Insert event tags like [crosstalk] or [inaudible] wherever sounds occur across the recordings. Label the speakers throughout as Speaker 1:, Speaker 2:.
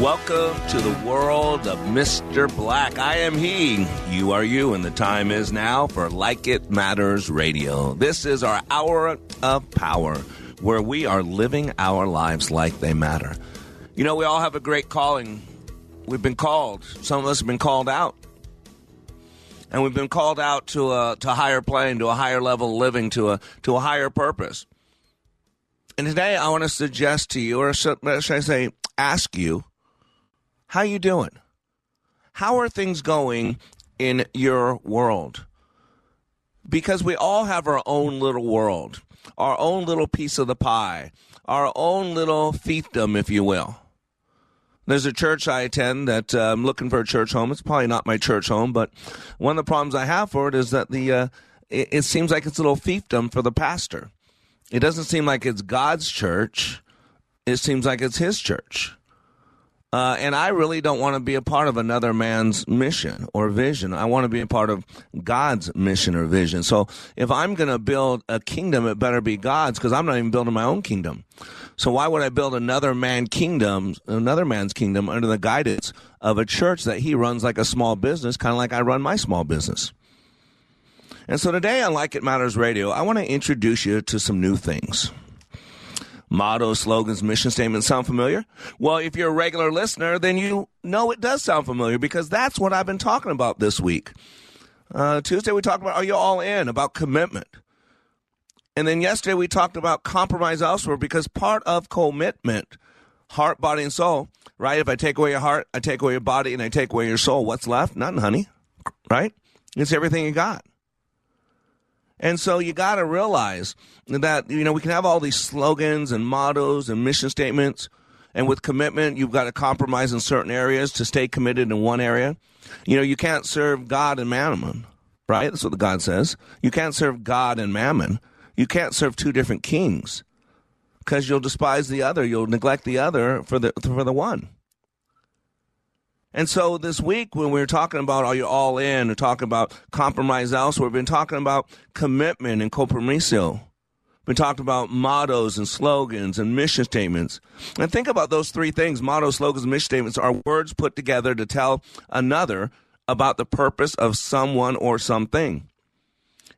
Speaker 1: Welcome to the world of Mr. Black. I am he, you are you, and the time is now for Like It Matters Radio. This is our hour of power where we are living our lives like they matter. You know, we all have a great calling. We've been called. Some of us have been called out. And we've been called out to a, to a higher plane, to a higher level of living, to a, to a higher purpose. And today I want to suggest to you, or should I say, ask you, how you doing? How are things going in your world? Because we all have our own little world, our own little piece of the pie, our own little fiefdom, if you will. There's a church I attend that uh, I'm looking for a church home. It's probably not my church home, but one of the problems I have for it is that the uh, it, it seems like it's a little fiefdom for the pastor. It doesn't seem like it's God's church. It seems like it's his church. Uh, and I really don't want to be a part of another man's mission or vision. I want to be a part of God's mission or vision. So if I'm going to build a kingdom, it better be God's because I'm not even building my own kingdom. So why would I build another man kingdom, another man's kingdom under the guidance of a church that he runs like a small business, kind of like I run my small business? And so today on Like It Matters Radio, I want to introduce you to some new things. Mottos, slogans, mission statements sound familiar? Well, if you're a regular listener, then you know it does sound familiar because that's what I've been talking about this week. Uh, Tuesday, we talked about Are You All In? about commitment. And then yesterday, we talked about compromise elsewhere because part of commitment, heart, body, and soul, right? If I take away your heart, I take away your body, and I take away your soul, what's left? Nothing, honey, right? It's everything you got. And so you got to realize that, you know, we can have all these slogans and mottos and mission statements. And with commitment, you've got to compromise in certain areas to stay committed in one area. You know, you can't serve God and mammon, right? That's what the God says. You can't serve God and mammon. You can't serve two different kings because you'll despise the other. You'll neglect the other for the, for the one. And so this week, when we were talking about are you all in, or talking about compromise elsewhere, we've been talking about commitment and compromiso. We've been talking about mottos and slogans and mission statements. And think about those three things mottos, slogans, and mission statements are words put together to tell another about the purpose of someone or something.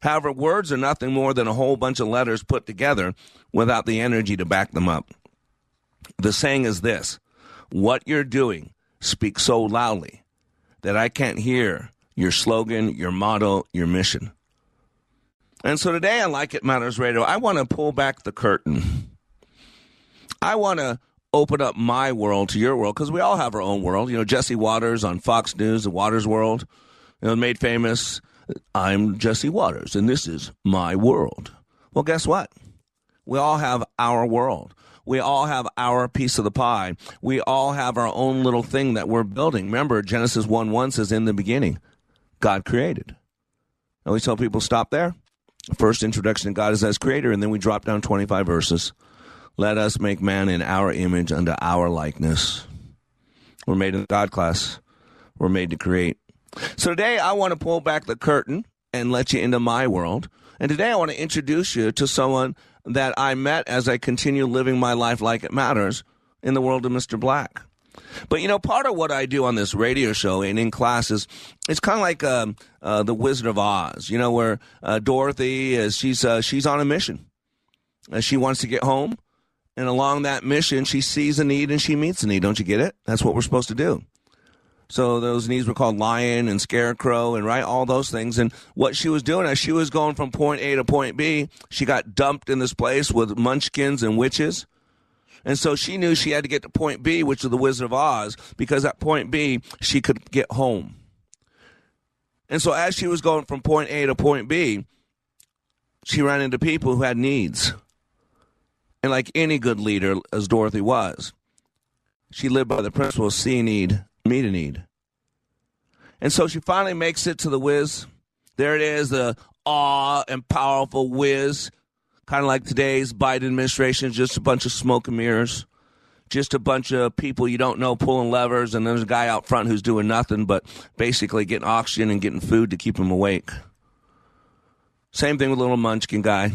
Speaker 1: However, words are nothing more than a whole bunch of letters put together without the energy to back them up. The saying is this what you're doing speak so loudly that I can't hear your slogan, your motto, your mission. And so today on Like It Matters Radio, I want to pull back the curtain. I want to open up my world to your world because we all have our own world. You know, Jesse Watters on Fox News, the Watters World, you know, made famous. I'm Jesse Watters, and this is my world. Well, guess what? We all have our world. We all have our piece of the pie. We all have our own little thing that we're building. Remember, Genesis 1 1 says, In the beginning, God created. I always tell people, stop there. First introduction to God is as creator, and then we drop down 25 verses. Let us make man in our image unto our likeness. We're made in God class. We're made to create. So today I want to pull back the curtain and let you into my world. And today I want to introduce you to someone that I met as I continue living my life like it matters in the world of Mr. Black. But you know, part of what I do on this radio show and in classes, it's kind of like um, uh, the Wizard of Oz. You know, where uh, Dorothy is she's uh, she's on a mission. Uh, she wants to get home, and along that mission, she sees a need and she meets a need. Don't you get it? That's what we're supposed to do. So those needs were called lion and scarecrow and right all those things. And what she was doing as she was going from point A to point B, she got dumped in this place with munchkins and witches. And so she knew she had to get to point B, which is the Wizard of Oz, because at point B she could get home. And so as she was going from point A to point B, she ran into people who had needs. And like any good leader, as Dorothy was, she lived by the principle of see need, meet a need. And so she finally makes it to the whiz. There it is, the awe and powerful whiz. Kind of like today's Biden administration, just a bunch of smoke and mirrors. Just a bunch of people you don't know pulling levers, and there's a guy out front who's doing nothing but basically getting oxygen and getting food to keep him awake. Same thing with little munchkin guy.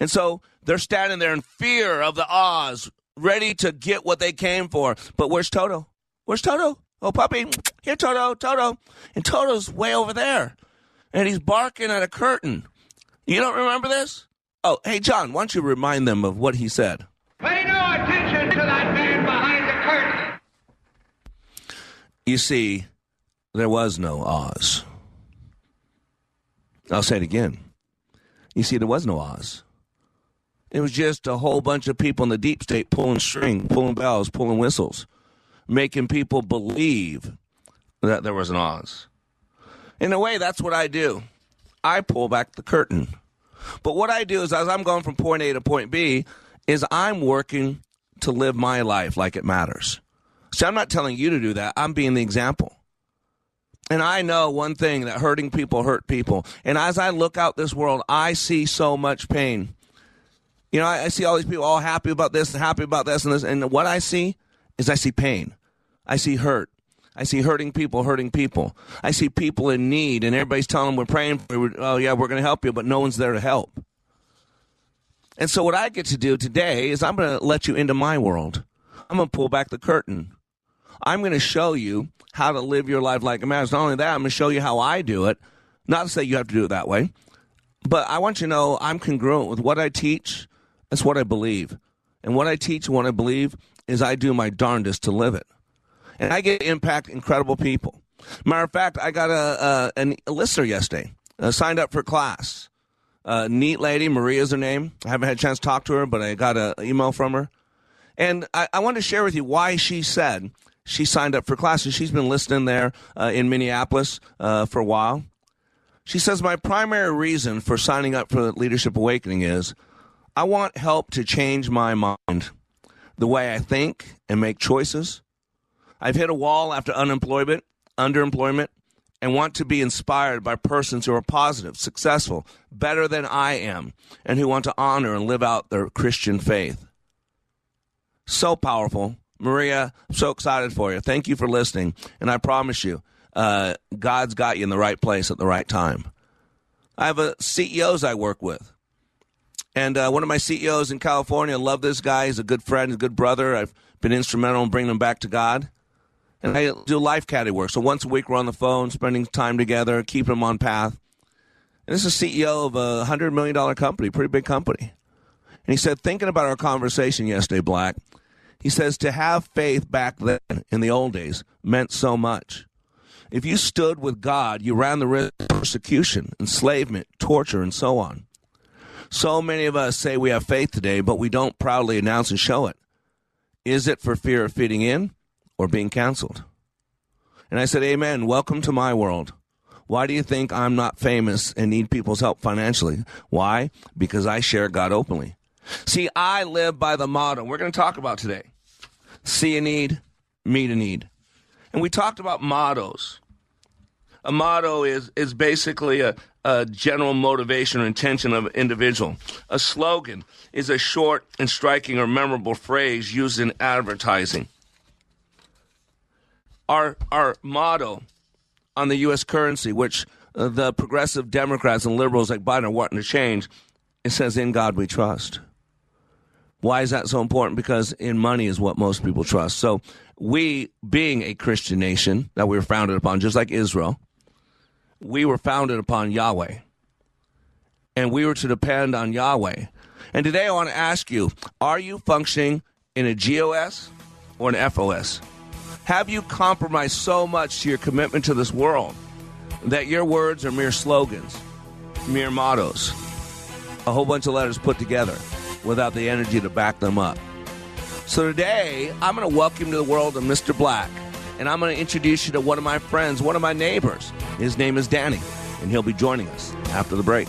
Speaker 1: And so they're standing there in fear of the Oz, ready to get what they came for. But where's Toto? Where's Toto? Oh, puppy. Here, Toto, Toto. And Toto's way over there. And he's barking at a curtain. You don't remember this? Oh, hey, John, why don't you remind them of what he said?
Speaker 2: Pay no attention to that man behind the curtain.
Speaker 1: You see, there was no Oz. I'll say it again. You see, there was no Oz. It was just a whole bunch of people in the deep state pulling string, pulling bells, pulling whistles, making people believe that there was an Oz. In a way, that's what I do. I pull back the curtain. But what I do is, as I'm going from point A to point B, is I'm working to live my life like it matters. See, I'm not telling you to do that. I'm being the example. And I know one thing that hurting people hurt people. And as I look out this world, I see so much pain. You know, I, I see all these people all happy about this and happy about this and this. And what I see is I see pain. I see hurt. I see hurting people hurting people. I see people in need, and everybody's telling them we're praying for you. Oh, yeah, we're going to help you, but no one's there to help. And so, what I get to do today is I'm going to let you into my world. I'm going to pull back the curtain. I'm going to show you how to live your life like it matters. Not only that, I'm going to show you how I do it. Not to say you have to do it that way, but I want you to know I'm congruent with what I teach. That's what I believe. And what I teach and what I believe is I do my darndest to live it and I get impact incredible people. Matter of fact, I got a, a, a listener yesterday, uh, signed up for class. Uh, neat lady, Maria's her name. I haven't had a chance to talk to her, but I got an email from her. And I, I want to share with you why she said she signed up for class. And she's been listening there uh, in Minneapolis uh, for a while. She says, My primary reason for signing up for Leadership Awakening is I want help to change my mind, the way I think and make choices, I've hit a wall after unemployment, underemployment, and want to be inspired by persons who are positive, successful, better than I am, and who want to honor and live out their Christian faith. So powerful. Maria, I'm so excited for you. Thank you for listening. And I promise you, uh, God's got you in the right place at the right time. I have a CEOs I work with. And uh, one of my CEOs in California, I love this guy. He's a good friend, a good brother. I've been instrumental in bringing him back to God and I do life caddy work. So once a week, we're on the phone, spending time together, keeping them on path. And this is CEO of a hundred million dollar company, pretty big company. And he said, thinking about our conversation yesterday, Black, he says to have faith back then in the old days meant so much. If you stood with God, you ran the risk of persecution, enslavement, torture, and so on. So many of us say we have faith today, but we don't proudly announce and show it. Is it for fear of fitting in? Or being canceled. And I said, Amen. Welcome to my world. Why do you think I'm not famous and need people's help financially? Why? Because I share God openly. See, I live by the motto we're going to talk about today see a need, meet a need. And we talked about mottos. A motto is, is basically a, a general motivation or intention of an individual. A slogan is a short and striking or memorable phrase used in advertising our our motto on the U.S. currency, which uh, the progressive Democrats and liberals like Biden are wanting to change, it says, "In God we trust." Why is that so important? Because in money is what most people trust. So we, being a Christian nation that we were founded upon, just like Israel, we were founded upon Yahweh, and we were to depend on Yahweh. And today I want to ask you: Are you functioning in a GOS or an FOS? Have you compromised so much to your commitment to this world that your words are mere slogans, mere mottos, a whole bunch of letters put together without the energy to back them up? So today, I'm going to welcome to the world of Mr. Black, and I'm going to introduce you to one of my friends, one of my neighbors. His name is Danny, and he'll be joining us after the break.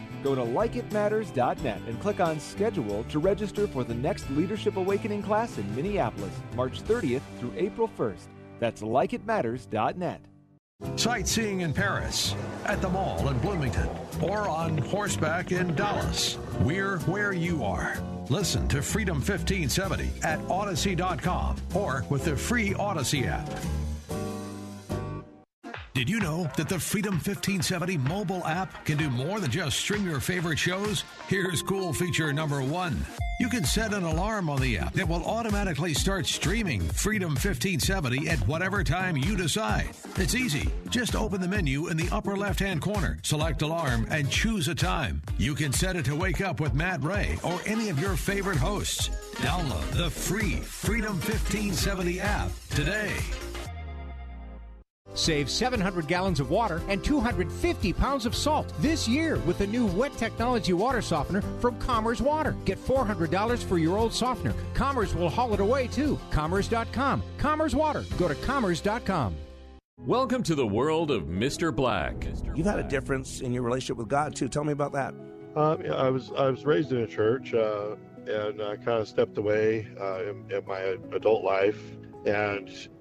Speaker 3: Go to likeitmatters.net and click on schedule to register for the next Leadership Awakening class in Minneapolis, March 30th through April 1st. That's likeitmatters.net.
Speaker 4: Sightseeing in Paris, at the mall in Bloomington, or on horseback in Dallas. We're where you are. Listen to Freedom 1570 at Audacy.com or with the free Audacy app. Did you know that the Freedom 1570 mobile app can do more than just stream your favorite shows? Here's cool feature number one. You can set an alarm on the app that will automatically start streaming Freedom 1570 at whatever time you decide. It's easy. Just open the menu in the upper left hand corner, select alarm, and choose a time. You can set it to wake up with Matt Ray or any of your favorite hosts. Download the free Freedom 1570 app today.
Speaker 5: Save 700 gallons of water and 250 pounds of salt this year with the new wet technology water softener from Commerce Water. Get $400 for your old softener. Commerce will haul it away too. Commerce.com. Commerce Water. Go to commerce.com.
Speaker 6: Welcome to the world of Mr. Black.
Speaker 1: You've had a difference in your relationship with God too. Tell me about that.
Speaker 7: Um, yeah, I was I was raised in a church, uh, and I kind of stepped away uh, in, in my adult life, and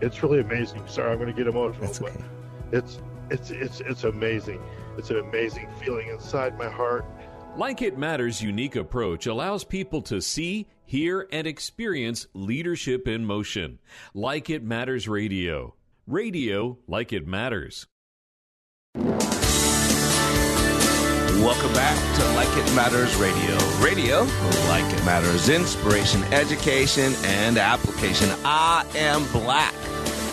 Speaker 7: it's really amazing. Sorry, I'm going to get emotional,
Speaker 1: That's okay.
Speaker 7: but it's it's it's it's amazing. It's an amazing feeling inside my heart.
Speaker 6: Like It Matters' unique approach allows people to see, hear, and experience leadership in motion. Like It Matters Radio. Radio like it matters.
Speaker 1: Welcome back to Like It Matters Radio. Radio, like it matters, inspiration, education, and application. I am black.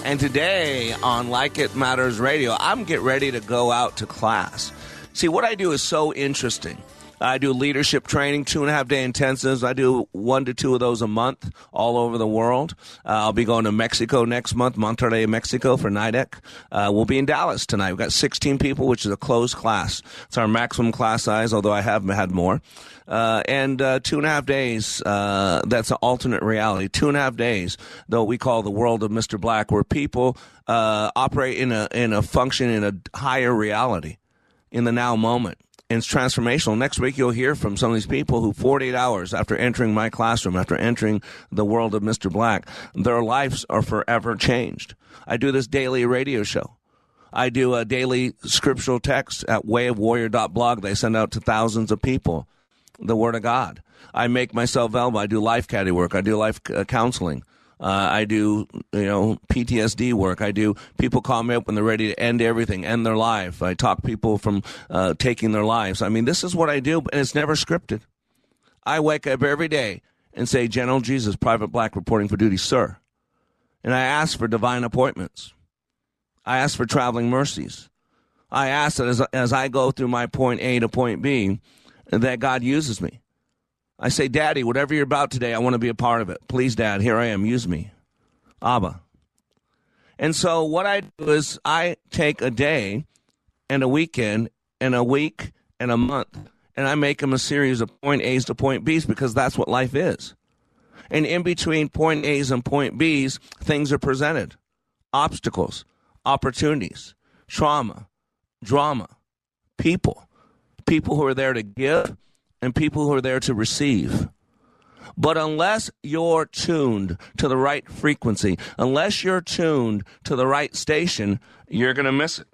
Speaker 1: And today on Like It Matters Radio, I'm getting ready to go out to class. See, what I do is so interesting. I do leadership training, two and a half day intensives. I do one to two of those a month all over the world. Uh, I'll be going to Mexico next month, Monterrey, Mexico for NIDEC. Uh, we'll be in Dallas tonight. We've got 16 people, which is a closed class. It's our maximum class size, although I have had more. Uh, and uh, two and a half days, uh, that's an alternate reality. Two and a half days, though we call the world of Mr. Black, where people uh, operate in a, in a function in a higher reality in the now moment and it's transformational. Next week, you'll hear from some of these people who 48 hours after entering my classroom, after entering the world of Mr. Black, their lives are forever changed. I do this daily radio show. I do a daily scriptural text at wayofwarrior.blog. They send out to thousands of people the Word of God. I make myself available. I do life caddy work. I do life uh, counseling. Uh, I do, you know, PTSD work. I do. People call me up when they're ready to end everything, end their life. I talk people from uh, taking their lives. I mean, this is what I do, and it's never scripted. I wake up every day and say, "General Jesus, Private Black, reporting for duty, sir," and I ask for divine appointments. I ask for traveling mercies. I ask that as, as I go through my point A to point B, that God uses me. I say, Daddy, whatever you're about today, I want to be a part of it. Please, Dad, here I am. Use me. Abba. And so what I do is I take a day and a weekend and a week and a month and I make them a series of point A's to point B's because that's what life is. And in between point A's and point B's, things are presented obstacles, opportunities, trauma, drama, people, people who are there to give and people who are there to receive. But unless you're tuned to the right frequency, unless you're tuned to the right station, you're going to miss it.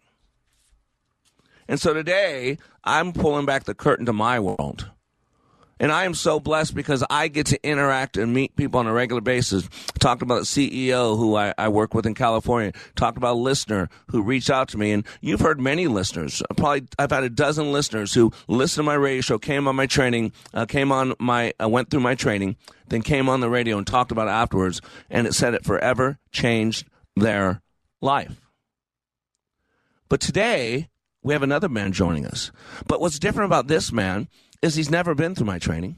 Speaker 1: And so today, I'm pulling back the curtain to my world. And I am so blessed because I get to interact and meet people on a regular basis. Talked about CEO who I, I, work with in California. Talked about a listener who reached out to me. And you've heard many listeners. Probably I've had a dozen listeners who listened to my radio show, came on my training, uh, came on my, uh, went through my training, then came on the radio and talked about it afterwards. And it said it forever changed their life. But today, we have another man joining us. But what's different about this man is he's never been through my training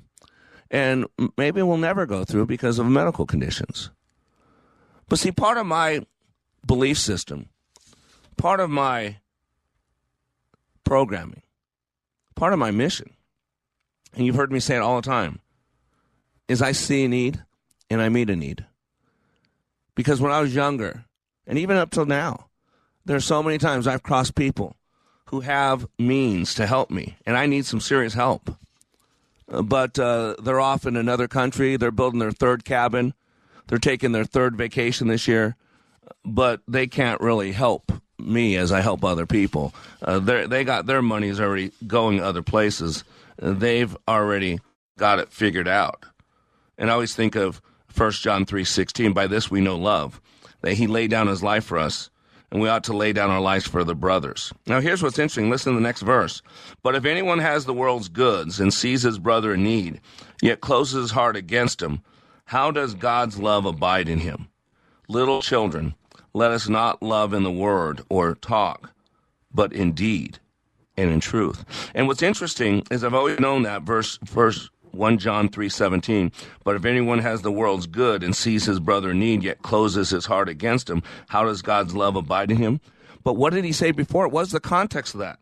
Speaker 1: and maybe will never go through because of medical conditions. But see, part of my belief system, part of my programming, part of my mission, and you've heard me say it all the time, is I see a need and I meet a need. Because when I was younger, and even up till now, there are so many times I've crossed people who have means to help me, and I need some serious help. Uh, but uh, they're off in another country. They're building their third cabin. They're taking their third vacation this year, but they can't really help me as I help other people. Uh, they got their money's already going other places. Uh, they've already got it figured out. And I always think of 1 John 3:16, by this we know love, that he laid down his life for us and we ought to lay down our lives for the brothers. Now, here's what's interesting. Listen to the next verse. But if anyone has the world's goods and sees his brother in need, yet closes his heart against him, how does God's love abide in him? Little children, let us not love in the word or talk, but in deed and in truth. And what's interesting is I've always known that verse, verse 1 John 3:17 But if anyone has the world's good and sees his brother in need yet closes his heart against him how does God's love abide in him? But what did he say before? It was the context of that?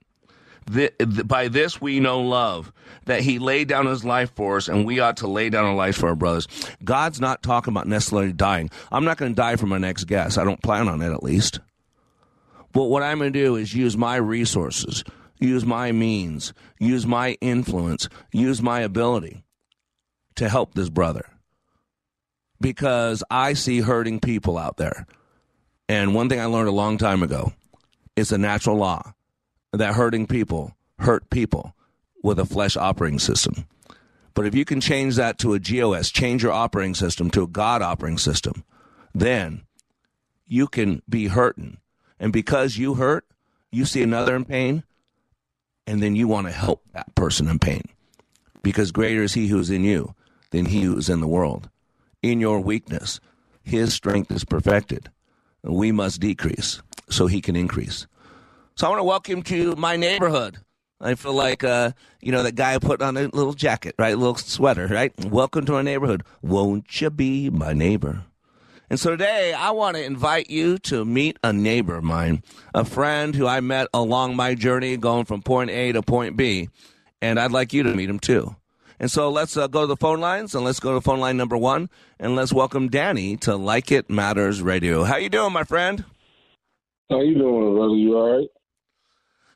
Speaker 1: The, the, by this we know love that he laid down his life for us and we ought to lay down our lives for our brothers. God's not talking about necessarily dying. I'm not going to die for my next guest i don't plan on it at least. But what i'm going to do is use my resources use my means, use my influence, use my ability to help this brother. Because I see hurting people out there. And one thing I learned a long time ago is a natural law that hurting people hurt people with a flesh operating system. But if you can change that to a GOS, change your operating system to a God operating system, then you can be hurting. And because you hurt, you see another in pain, and then you want to help that person in pain because greater is he who is in you than he who is in the world. In your weakness, his strength is perfected. We must decrease so he can increase. So I want to welcome to my neighborhood. I feel like, uh, you know, that guy put on a little jacket, right? A little sweater, right? Welcome to my neighborhood. Won't you be my neighbor? And so today I want to invite you to meet a neighbor of mine, a friend who I met along my journey going from point A to point B. And I'd like you to meet him too. And so let's uh, go to the phone lines and let's go to phone line number one and let's welcome Danny to Like It Matters Radio. How you doing, my friend?
Speaker 8: How you doing, brother? You all right?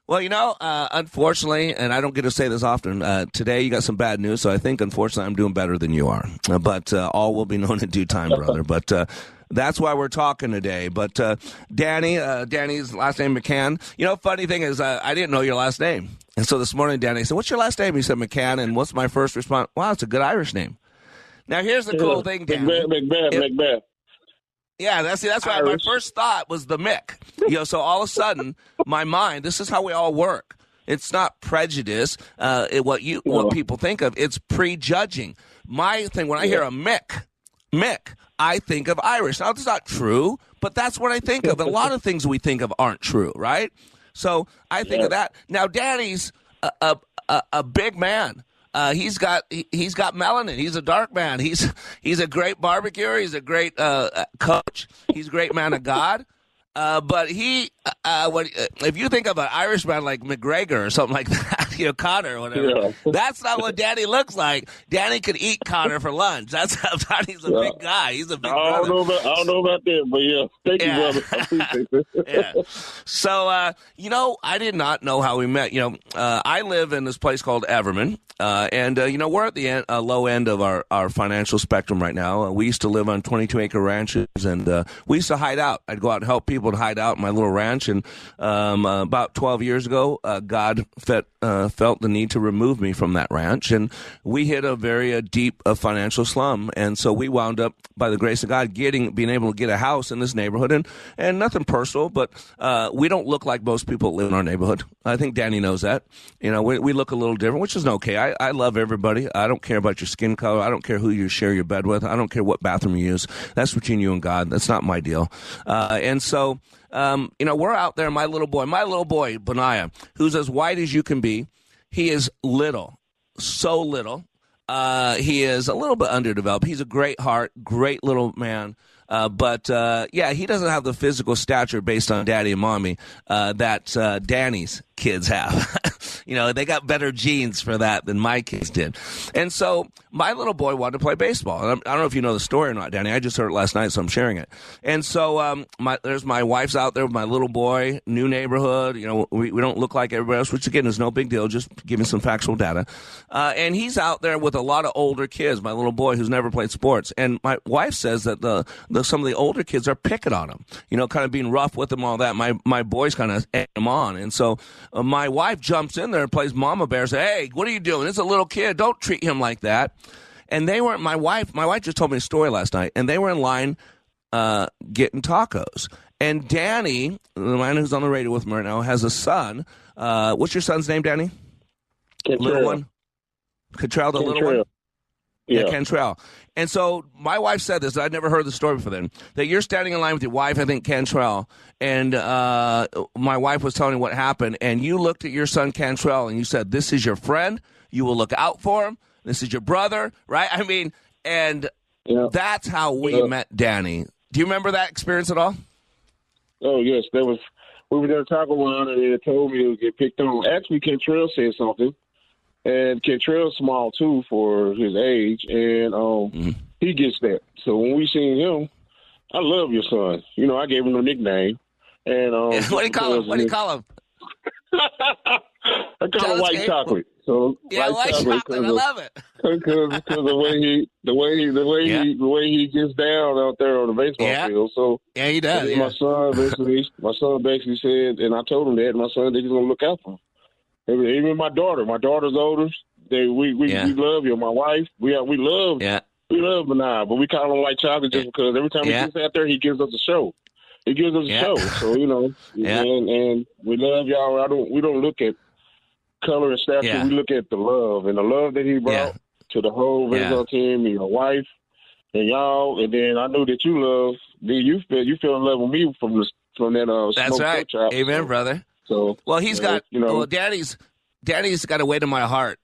Speaker 1: Well, you know, uh, unfortunately, and I don't get to say this often, uh, today you got some bad news, so I think, unfortunately, I'm doing better than you are. Uh, but uh, all will be [laughs] known in due time, brother. [laughs] But uh, that's why we're talking today. But uh, Danny, Danny's last name McCann. You know, funny thing is, I didn't know your last name, and so this morning, Danny said, "What's your last name?" He said McCann, and what's my first response? Wow, it's a good Irish name. Now, here's the cool thing, Danny.
Speaker 8: Macbeth, Macbeth,
Speaker 1: It-
Speaker 8: Macbeth.
Speaker 1: Yeah, that's that's why my first thought was the Mick. You know, so all of a sudden, my mind. This is how we all work. It's not prejudice. Uh, it, what you what people think of. It's prejudging. My thing when I hear a Mick, Mick, I think of Irish. Now it's not true, but that's what I think of. And a lot of things we think of aren't true, right? So I think of that. Now, Danny's a, a, a, a big man. Uh, he's got he, has got melanin. He's a dark man. He's [laughs] he's a great barbecuer. He's a great uh, coach. He's a great man of God. Uh, but he, uh, uh when, uh, if you think of an Irishman like McGregor or something like [laughs] that, you know, Conor or whatever, yeah. that's not what Danny looks like. Danny could eat Conor for lunch. That's how [laughs] Danny's a yeah. big guy. He's a big I
Speaker 8: don't
Speaker 1: brother.
Speaker 8: Know about, I don't know about that, but yeah, thank
Speaker 1: yeah. you, brother. [laughs] yeah. So, uh, you know, I did not know how we met. You know, uh, I live in this place called Everman, uh, and uh, you know we're at the uh, low end of our, our financial spectrum right now. Uh, we used to live on 22 acre ranches, and uh, we used to hide out. I'd go out and help people to hide out in my little ranch. And um, uh, about 12 years ago, God felt felt the need to remove me from that ranch, and we hit a very deep financial slum. And so we wound up, by the grace of God, getting being able to get a house in this neighborhood, and and nothing personal, but we don't look like most people live in our neighborhood. I think Danny knows that. You know, we, we look a little different, which is okay. I love everybody. I don't care about your skin color. I don't care who you share your bed with. I don't care what bathroom you use. That's between you and God. That's not my deal. Uh, and so, um, you know, we're out there. My little boy, my little boy, Benaiah, who's as white as you can be. He is little, so little. Uh, he is a little bit underdeveloped. He's a great heart, great little man. Uh, but uh, yeah, he doesn't have the physical stature based on daddy and mommy uh, that uh, Danny's kids have. [laughs] you know, they got better genes for that than my kids did. And so my little boy wanted to play baseball. I don't know if you know the story or not, Danny. I just heard it last night, so I'm sharing it. And so um, my, there's my wife's out there with my little boy, new neighborhood. You know, we, we don't look like everybody else, which again is no big deal, just giving some factual data. Uh, and he's out there with a lot of older kids, my little boy who's never played sports. And my wife says that the, the some of the older kids are picking on him, you know, kind of being rough with him, all that. My, my boys kind of egg him on. And so uh, my wife jumps in there and plays mama bear. Say, hey, what are you doing? It's a little kid. Don't treat him like that. And they weren't. my wife. My wife just told me a story last night, and they were in line uh, getting tacos. And Danny, the man who's on the radio with me right now, has a son. Uh, what's your son's name, Danny? Little one. Contrell, the little one. Yeah, yeah Cantrell. And so my wife said this. I'd never heard the story before then. That you're standing in line with your wife, I think Cantrell, and uh, my wife was telling me what happened, and you looked at your son Cantrell and you said, "This is your friend. You will look out for him. This is your brother, right?" I mean, and yeah. that's how we yeah. met Danny. Do you remember that experience at all?
Speaker 8: Oh yes, there was. We were there talking around, and they told me to get picked on. Actually, Cantrell said something and Cantrell's small too for his age, and um, mm-hmm. he gets that. So when we seen him, I love your son. You know, I gave him a nickname, and um,
Speaker 1: what do you call him? What do you call him? [laughs]
Speaker 8: I call him white chocolate. So
Speaker 1: yeah, white, chocolate. chocolate I love it [laughs]
Speaker 8: because the way he, the way he, the way yeah. he, the way he gets down out there on the baseball
Speaker 1: yeah.
Speaker 8: field. So
Speaker 1: yeah, he does.
Speaker 8: Yeah. My son basically, my son basically said, and I told him that my son that he's gonna look out for him. Even my daughter, my daughter's older. They we we, yeah. we love you. My wife, we we love
Speaker 1: yeah.
Speaker 8: we love Benai, but we call him White Chocolate just because every time yeah. he gets out there, he gives us a show. He gives us a show. So you know, [laughs] and, and we love y'all. I don't we don't look at color and stature. We look at the love and the love that he brought to the whole baseball team and your wife and y'all. And then I know that you love. Then you feel you feel in love with me from the from that uh.
Speaker 1: That's right. Amen, so, brother.
Speaker 8: So
Speaker 1: well, he's got you know, well, Daddy's Daddy's got a way to my heart.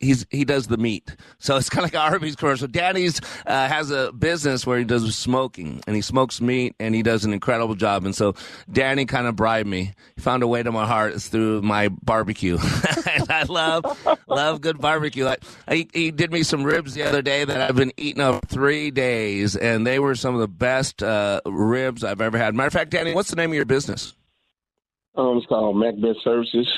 Speaker 1: He's he does the meat, so it's [laughs] kind of like an Arby's commercial. Daddy's uh, has a business where he does smoking, and he smokes meat, and he does an incredible job. And so Danny kind of bribed me. He found a way to my heart through my barbecue. [laughs] I love love good barbecue. Like, he, he did me some ribs the other day that I've been eating up three days, and they were some of the best uh, ribs I've ever had. Matter of fact, Danny, what's the name of your business?
Speaker 8: Um, it's called Macbeth Services.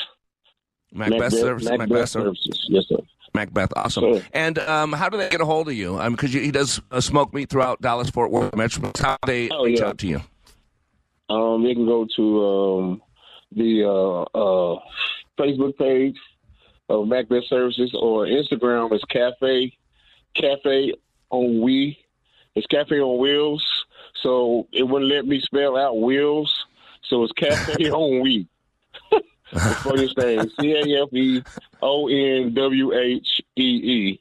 Speaker 1: Macbeth, Macbeth, Services.
Speaker 8: Macbeth, Macbeth Services. Yes, sir.
Speaker 1: Macbeth, awesome. Sure. And um, how do they get a hold of you? Because um, he does uh, smoke meat throughout Dallas Fort Worth Metro. How do they oh, reach yeah. out to you?
Speaker 8: Um, they can go to um, the uh, uh, Facebook page of Macbeth Services or Instagram is Cafe Cafe on We. It's Cafe on Wheels. So it wouldn't let me spell out wheels. So it's Cafe [laughs] on We. the funniest thing, C A F E O N W H E E.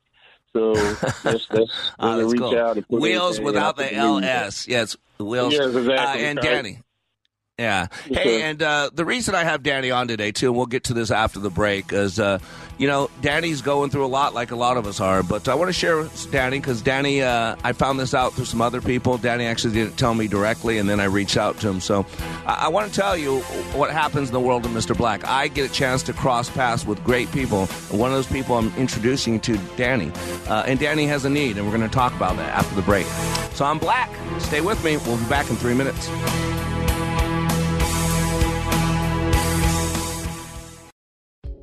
Speaker 8: So that's that's, [laughs] oh, that's reach cool. out and
Speaker 1: wheels without the L S. Yes, wheels.
Speaker 8: Yes, exactly.
Speaker 1: Uh, and Danny. Yeah. Hey, and uh, the reason I have Danny on today too, and we'll get to this after the break, is uh, you know Danny's going through a lot, like a lot of us are. But I want to share with Danny because Danny, uh, I found this out through some other people. Danny actually didn't tell me directly, and then I reached out to him. So I, I want to tell you what happens in the world of Mr. Black. I get a chance to cross paths with great people. One of those people I'm introducing you to, Danny, uh, and Danny has a need, and we're going to talk about that after the break. So I'm Black. Stay with me. We'll be back in three minutes.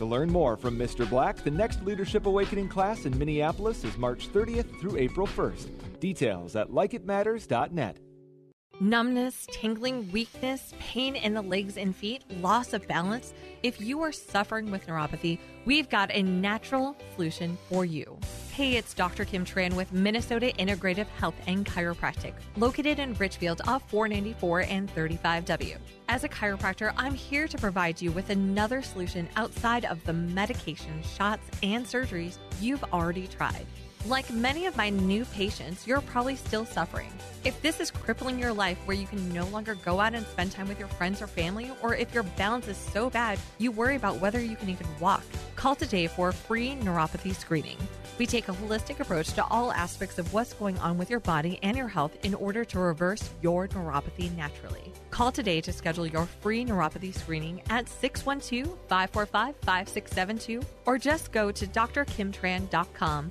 Speaker 3: To learn more from Mr. Black, the next Leadership Awakening class in Minneapolis is March 30th through April 1st. Details at likeitmatters.net.
Speaker 9: Numbness, tingling, weakness, pain in the legs and feet, loss of balance. If you are suffering with neuropathy, we've got a natural solution for you. Hey, it's Dr. Kim Tran with Minnesota Integrative Health and Chiropractic, located in Richfield off 494 and 35W. As a chiropractor, I'm here to provide you with another solution outside of the medication, shots, and surgeries you've already tried. Like many of my new patients, you're probably still suffering. If this is crippling your life where you can no longer go out and spend time with your friends or family, or if your balance is so bad you worry about whether you can even walk, call today for a free neuropathy screening. We take a holistic approach to all aspects of what's going on with your body and your health in order to reverse your neuropathy naturally. Call today to schedule your free neuropathy screening at 612 545 5672 or just go to drkimtran.com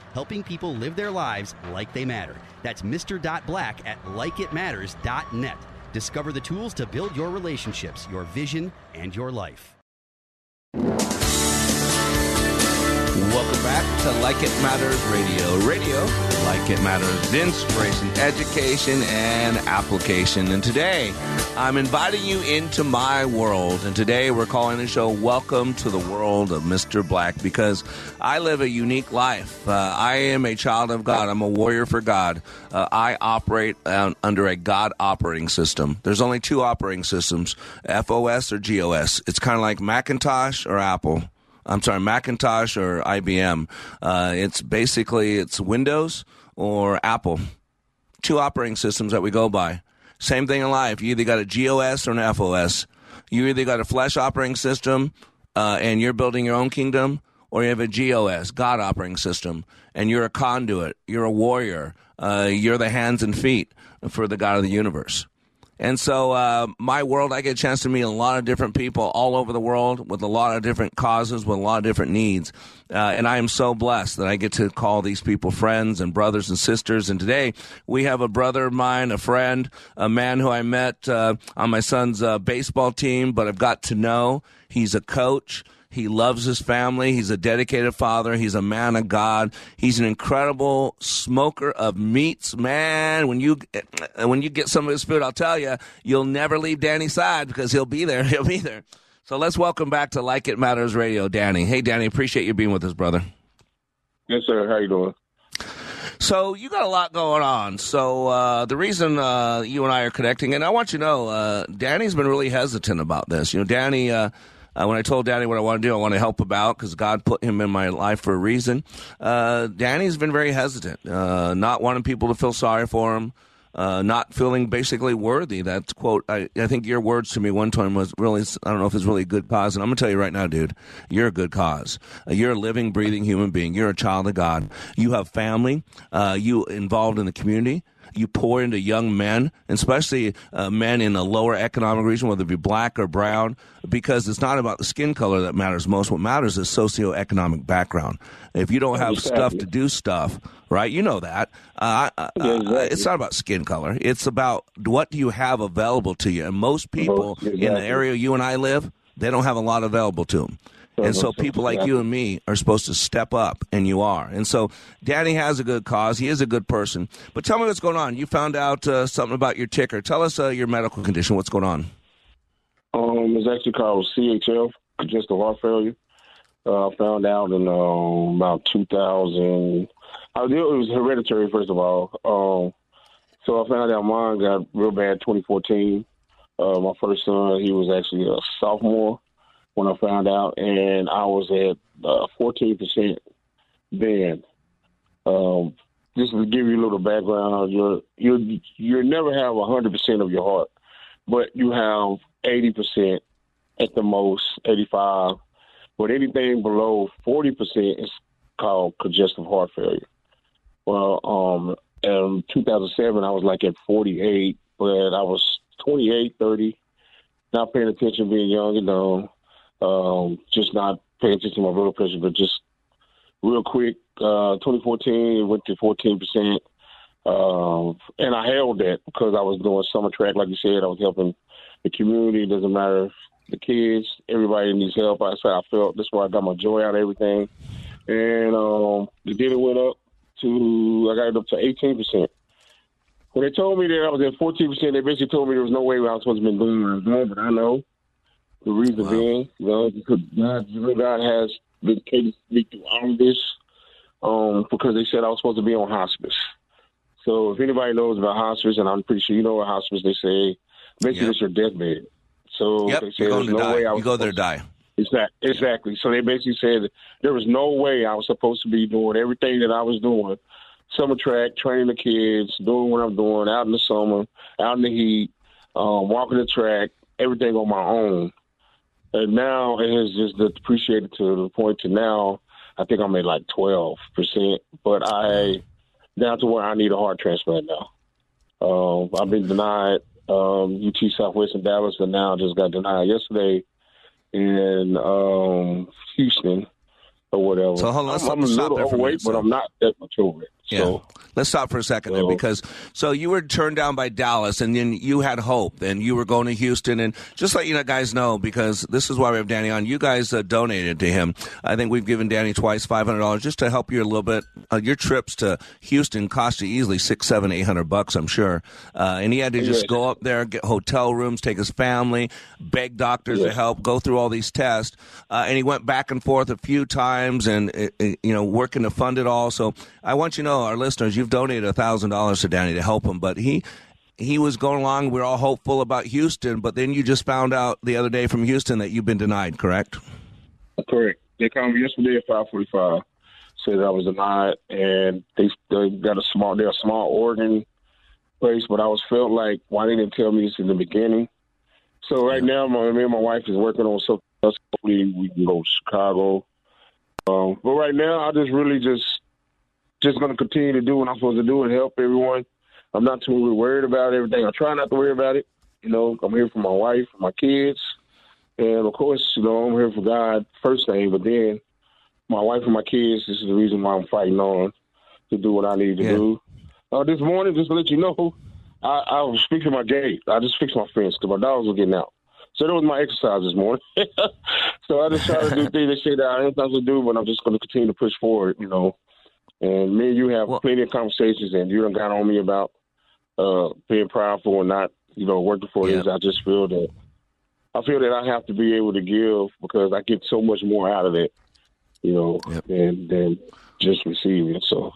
Speaker 10: helping people live their lives like they matter. That's Mr. Black at likeitmatters.net. Discover the tools to build your relationships, your vision, and your life.
Speaker 1: Welcome back to Like It Matters Radio. Radio, like it matters, inspiration, education, and application. And today, I'm inviting you into my world. And today, we're calling the show Welcome to the World of Mr. Black because I live a unique life. Uh, I am a child of God, I'm a warrior for God. Uh, I operate uh, under a God operating system. There's only two operating systems FOS or GOS. It's kind of like Macintosh or Apple. I'm sorry, Macintosh or IBM. Uh, it's basically it's Windows or Apple. Two operating systems that we go by. Same thing in life. You either got a GOS or an FOS. You either got a flesh operating system uh, and you're building your own kingdom, or you have a GOS, God operating system, and you're a conduit. You're a warrior. Uh, you're the hands and feet for the God of the universe. And so, uh, my world, I get a chance to meet a lot of different people all over the world with a lot of different causes, with a lot of different needs. Uh, and I am so blessed that I get to call these people friends and brothers and sisters. And today, we have a brother of mine, a friend, a man who I met uh, on my son's uh, baseball team, but I've got to know. He's a coach. He loves his family. He's a dedicated father. He's a man of God. He's an incredible smoker of meats, man. When you when you get some of his food, I'll tell you, you'll never leave Danny's side because he'll be there. [laughs] He'll be there. So let's welcome back to Like It Matters Radio, Danny. Hey, Danny, appreciate you being with us, brother.
Speaker 8: Yes, sir. How you doing?
Speaker 1: So you got a lot going on. So uh, the reason uh, you and I are connecting, and I want you to know, uh, Danny's been really hesitant about this. You know, Danny. Uh, uh, when I told Danny what I want to do, I want to help him out because God put him in my life for a reason. Uh, Danny's been very hesitant, not wanting people to feel sorry for him, uh, not feeling basically worthy. That quote, I, I think your words to me one time was really, I don't know if it's really a good cause. And I'm going to tell you right now, dude, you're a good cause. Uh, you're a living, breathing human being. You're a child of God. You have family. Uh, you involved in the community you pour into young men, especially uh, men in a lower economic region, whether it be black or brown, because it's not about the skin color that matters most. What matters is socioeconomic background. If you don't have exactly. stuff to do stuff, right? You know that. Uh, uh, exactly. It's not about skin color. It's about what do you have available to you. And most people exactly. in the area you and I live, they don't have a lot available to them. And so people like you and me are supposed to step up, and you are. And so Danny has a good cause. He is a good person. But tell me what's going on. You found out uh, something about your ticker. Tell us uh, your medical condition. What's going on?
Speaker 8: Um, it's actually called CHF, congestive heart failure. Uh, I found out in uh, about 2000. I knew it was hereditary, first of all. Um, so I found out mine got real bad 2014. Uh, my first son, he was actually a sophomore when I found out, and I was at uh, fourteen uh, percent then. Um, just to give you a little background, you're you you never have hundred percent of your heart, but you have eighty percent at the most, eighty five. But anything below forty percent is called congestive heart failure. Well, um, in 2007, I was like at 48, but I was 28, 30, not paying attention, being young and dumb um, just not paying attention to my blood pressure, but just real quick, uh, 2014 went to 14 percent, um, and I held that because I was doing summer track, like you said. I was helping the community. It doesn't matter the kids, everybody needs help. I said I felt that's where I got my joy out of everything, and um, the data went up to I got it up to 18 percent. When they told me that I was at 14 percent, they basically told me there was no way I was supposed to be doing what I was doing, but I know the reason wow. being, you know, because God, God has been taking me through all this um, because they said I was supposed to be on hospice. So if anybody knows about hospice, and I'm pretty sure you know what hospice, they say basically yep. it's your deathbed. So
Speaker 1: yep.
Speaker 8: they
Speaker 1: say there's no die. way I was you go there to die.
Speaker 8: Exactly. Exactly. So they basically said there was no way I was supposed to be doing everything that I was doing, summer track, training the kids, doing what I'm doing out in the summer, out in the heat, um, walking the track, everything on my own. And now it has just depreciated to the point to now I think I'm at like twelve percent, but I down to where I need a heart transplant now. Um, I've been denied um, UT Southwest in Dallas, but now I just got denied yesterday in um, Houston or whatever.
Speaker 1: So hold on,
Speaker 8: I'm, I'm a little overweight, but I'm not that much overweight.
Speaker 1: Yeah. So, Let's stop for a second there because so you were turned down by Dallas and then you had hope and you were going to Houston and just let you know, guys know because this is why we have Danny on. You guys uh, donated to him. I think we've given Danny twice five hundred dollars just to help you a little bit. Uh, your trips to Houston cost you easily six, seven, eight hundred bucks, I'm sure. Uh, and he had to just go up there, get hotel rooms, take his family, beg doctors to help, go through all these tests, uh, and he went back and forth a few times and uh, uh, you know working to fund it all. So I want you to know, our listeners you've donated a thousand dollars to Danny to help him, but he he was going along. We are all hopeful about Houston, but then you just found out the other day from Houston that you've been denied. Correct?
Speaker 8: Correct. They called me yesterday at five forty-five. Said I was denied, and they they got a small they're a small organ place, but I was felt like why they didn't tell me this in the beginning. So right yeah. now, my, me and my wife is working on something else. Hopefully, we can go to Chicago. Um, but right now, I just really just just going to continue to do what I'm supposed to do and help everyone. I'm not too really worried about everything. I try not to worry about it. You know, I'm here for my wife, for my kids, and of course, you know, I'm here for God first thing. But then, my wife and my kids. This is the reason why I'm fighting on to do what I need to yeah. do. Uh, this morning, just to let you know, I, I was fixing my gate. I just fixed my fence because my dogs were getting out. So that was my exercise this morning. [laughs] So I just try to do [laughs] things that shit that I ain't supposed to do, but I'm just going to continue to push forward, you know. And me and you have plenty of conversations, and you don't got on me about uh, being proudful and not, you know, working for this. I just feel that I feel that I have to be able to give because I get so much more out of it, you know, than than just receiving. So.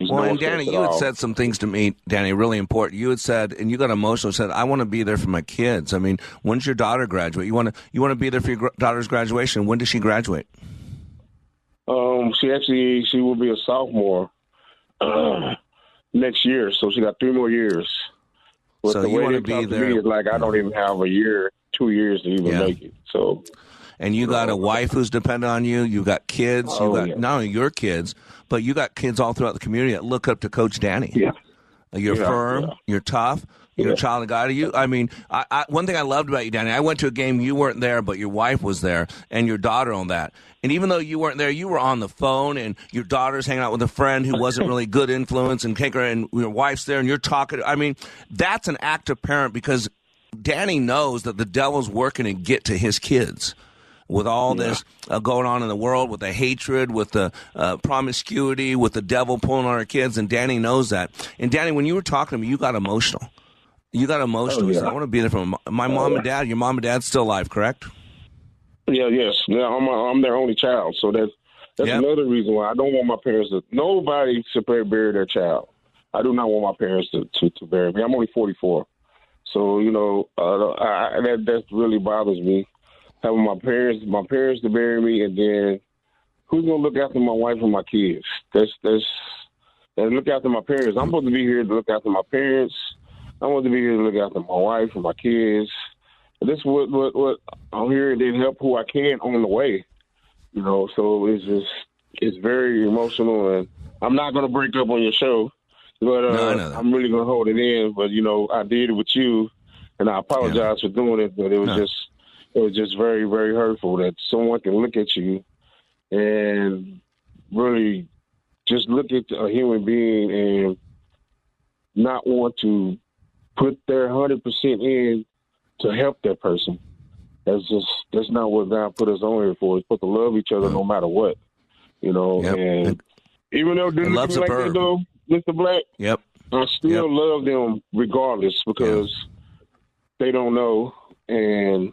Speaker 1: Well,
Speaker 8: no
Speaker 1: and Danny, you had
Speaker 8: all.
Speaker 1: said some things to me, Danny, really important. You had said, and you got emotional. Said, "I want to be there for my kids." I mean, when's your daughter graduate? You want to you want to be there for your daughter's graduation. When does she graduate?
Speaker 8: Um, she actually she will be a sophomore uh, [clears throat] next year, so she got three more years. But
Speaker 1: So
Speaker 8: the
Speaker 1: you
Speaker 8: way
Speaker 1: be
Speaker 8: talk to
Speaker 1: there-
Speaker 8: me is like I don't even have a year, two years to even
Speaker 1: Yeah.
Speaker 8: make it. So,
Speaker 1: And you got a wife who's dependent on you. You got kids. You
Speaker 8: Oh,
Speaker 1: got
Speaker 8: yeah.
Speaker 1: not only your kids, but you got kids all throughout the community that look up to Coach Danny.
Speaker 8: Yeah,
Speaker 1: you're
Speaker 8: Yeah,
Speaker 1: firm. You're tough. You're a child of God. You, I mean, I, I, one thing I loved about you, Danny. I went to a game. You weren't there, but your wife was there, and your daughter on that. And even though you weren't there, you were on the phone, and your daughter's hanging out with a friend who wasn't really good influence, and her, and your wife's there, and you're talking. I mean, that's an active parent because Danny knows that the devil's working to get to his kids with all this uh, going on in the world, with the hatred, with the uh, promiscuity, with the devil pulling on our kids, and Danny knows that. And Danny, when you were talking to me, you got emotional. You got emotional.
Speaker 8: Oh, yeah.
Speaker 1: I want to be there for my, my mom and dad. Your mom and dad's still alive, correct?
Speaker 8: yeah, yes, yeah, I'm a, I'm their only child, so that's that's another reason why I don't want my parents to. Nobody should bury their child. I do not want my parents to to, to bury me. I'm only 44, so you know uh, I, I- that that really bothers me. Having my parents, my parents to bury me, and then who's gonna look after my wife and my kids? That's that's and look after my parents. I'm supposed to be here to look after my parents. I'm supposed to be here to look after my wife and my kids. This is what what what I'm here to help who I can on the way. You know, so it's just it's very emotional, and I'm not gonna break up on your show, but uh,
Speaker 1: No, I.
Speaker 8: I'm really gonna hold it in. But you know, I did it with you, and I apologize for doing it. But it was
Speaker 1: No.
Speaker 8: just it was just very very hurtful that someone can look at you and really just look at a human being and not want to put their hundred percent in to help that person. That's just that's not what God put us on here for. It's supposed to love each other no matter what. You know, and even though they look
Speaker 1: love's
Speaker 8: at me
Speaker 1: a
Speaker 8: like that though, Mr. Black,
Speaker 1: Yep.
Speaker 8: I still love them regardless because they don't know and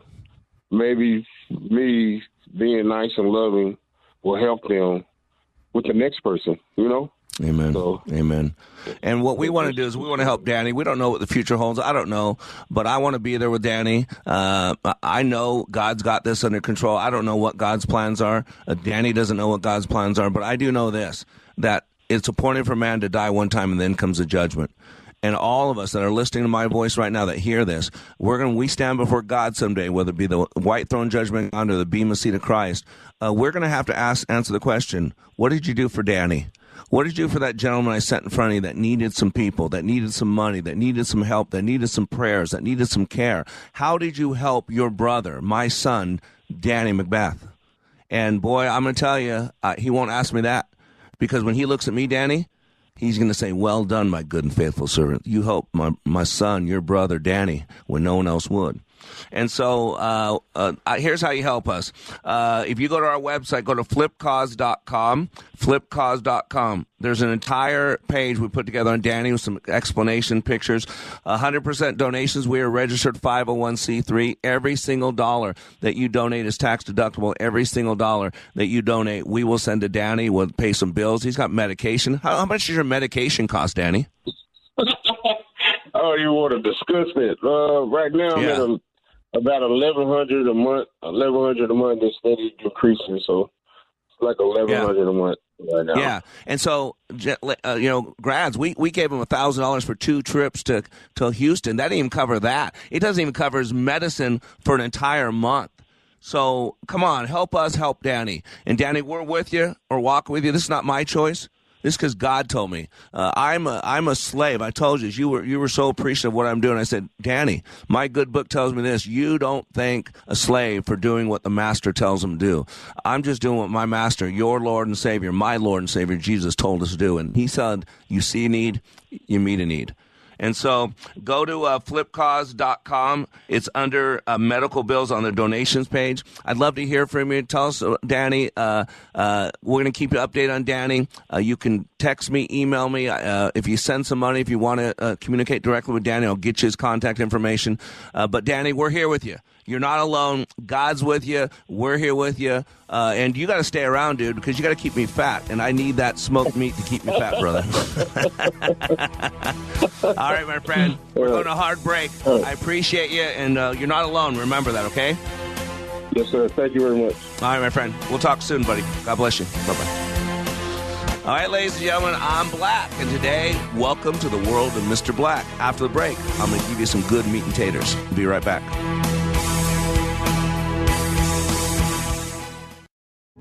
Speaker 8: maybe me being nice and loving will help them with the next person, you know?
Speaker 1: Amen. Amen. And what we want to do is we want to help Danny. We don't know what the future holds. I don't know, but I want to be there with Danny. Uh, I know God's got this under control. I don't know what God's plans are. Uh, Danny doesn't know what God's plans are, but I do know this: that it's appointed for man to die one time, and then comes the judgment. And all of us that are listening to my voice right now that hear this, we're going to, we stand before God someday, whether it be the white throne judgment under the bema seat of Christ. Uh, we're going to have to ask, answer the question, what did you do for Danny? What did you do for that gentleman I sat in front of you that needed some people, that needed some money, that needed some help, that needed some prayers, that needed some care? How did you help your brother, my son, Danny Macbeth? And boy, I'm going to tell you, uh, he won't ask me that because when he looks at me, Danny, he's going to say, Well done, my good and faithful servant. You helped my, my son, your brother, Danny, when no one else would. And so uh, uh, here's how you help us. Uh, if you go to our website, go to flipcause.com, flipcause.com. There's an entire page we put together on Danny with some explanation pictures. 100% donations. We are registered 501c3. Every single dollar that you donate is tax deductible. Every single dollar that you donate, we will send to Danny. We'll pay some bills. He's got medication. How, how much does your medication cost, Danny? [laughs]
Speaker 8: Oh, you want to discuss it? Uh, right now, I'm
Speaker 1: Yeah.
Speaker 8: at a, about eleven hundred a month. Eleven hundred a month is steady decreasing, so it's like eleven hundred a month right now.
Speaker 1: Yeah, and so uh, you know, grads, we, we gave him a thousand dollars for two trips to to Houston. That didn't even cover that. It doesn't even cover his medicine for an entire month. So come on, help us help Danny. And Danny, we're with you or walk with you. This is not my choice. This because God told me. Uh, I'm a I'm a slave. I told you you were you were so appreciative of what I'm doing. I said, Danny, my good book tells me this. You don't thank a slave for doing what the master tells him to do. I'm just doing what my master, your Lord and Savior, my Lord and Savior, Jesus told us to do. And He said, you see a need, you meet a need. And so go to uh, flipcause.com. It's under uh, medical bills on the donations page. I'd love to hear from you. Tell us, uh, Danny. Uh, uh, we're going to keep you updated on Danny. Uh, you can text me, email me. If you send some money, if you want to communicate directly with Danny, I'll get you his contact information. But Danny, we're here with you. You're not alone. God's with you. We're here with you. Uh, and you got to stay around, dude, because you got to keep me fat. And I need that smoked meat to keep me fat, brother. [laughs] All right, my friend. We're going to hard break. I appreciate you. And uh, you're not alone. Remember that, okay?
Speaker 8: Yes, sir. Thank you very much.
Speaker 1: All right, my friend. We'll talk soon, buddy. God bless you. Bye bye. All right, ladies and gentlemen, I'm Black, and today, welcome to the world of Mr. Black. After the break, I'm going to give you some good meat and taters. Be right back.